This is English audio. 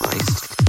Christ.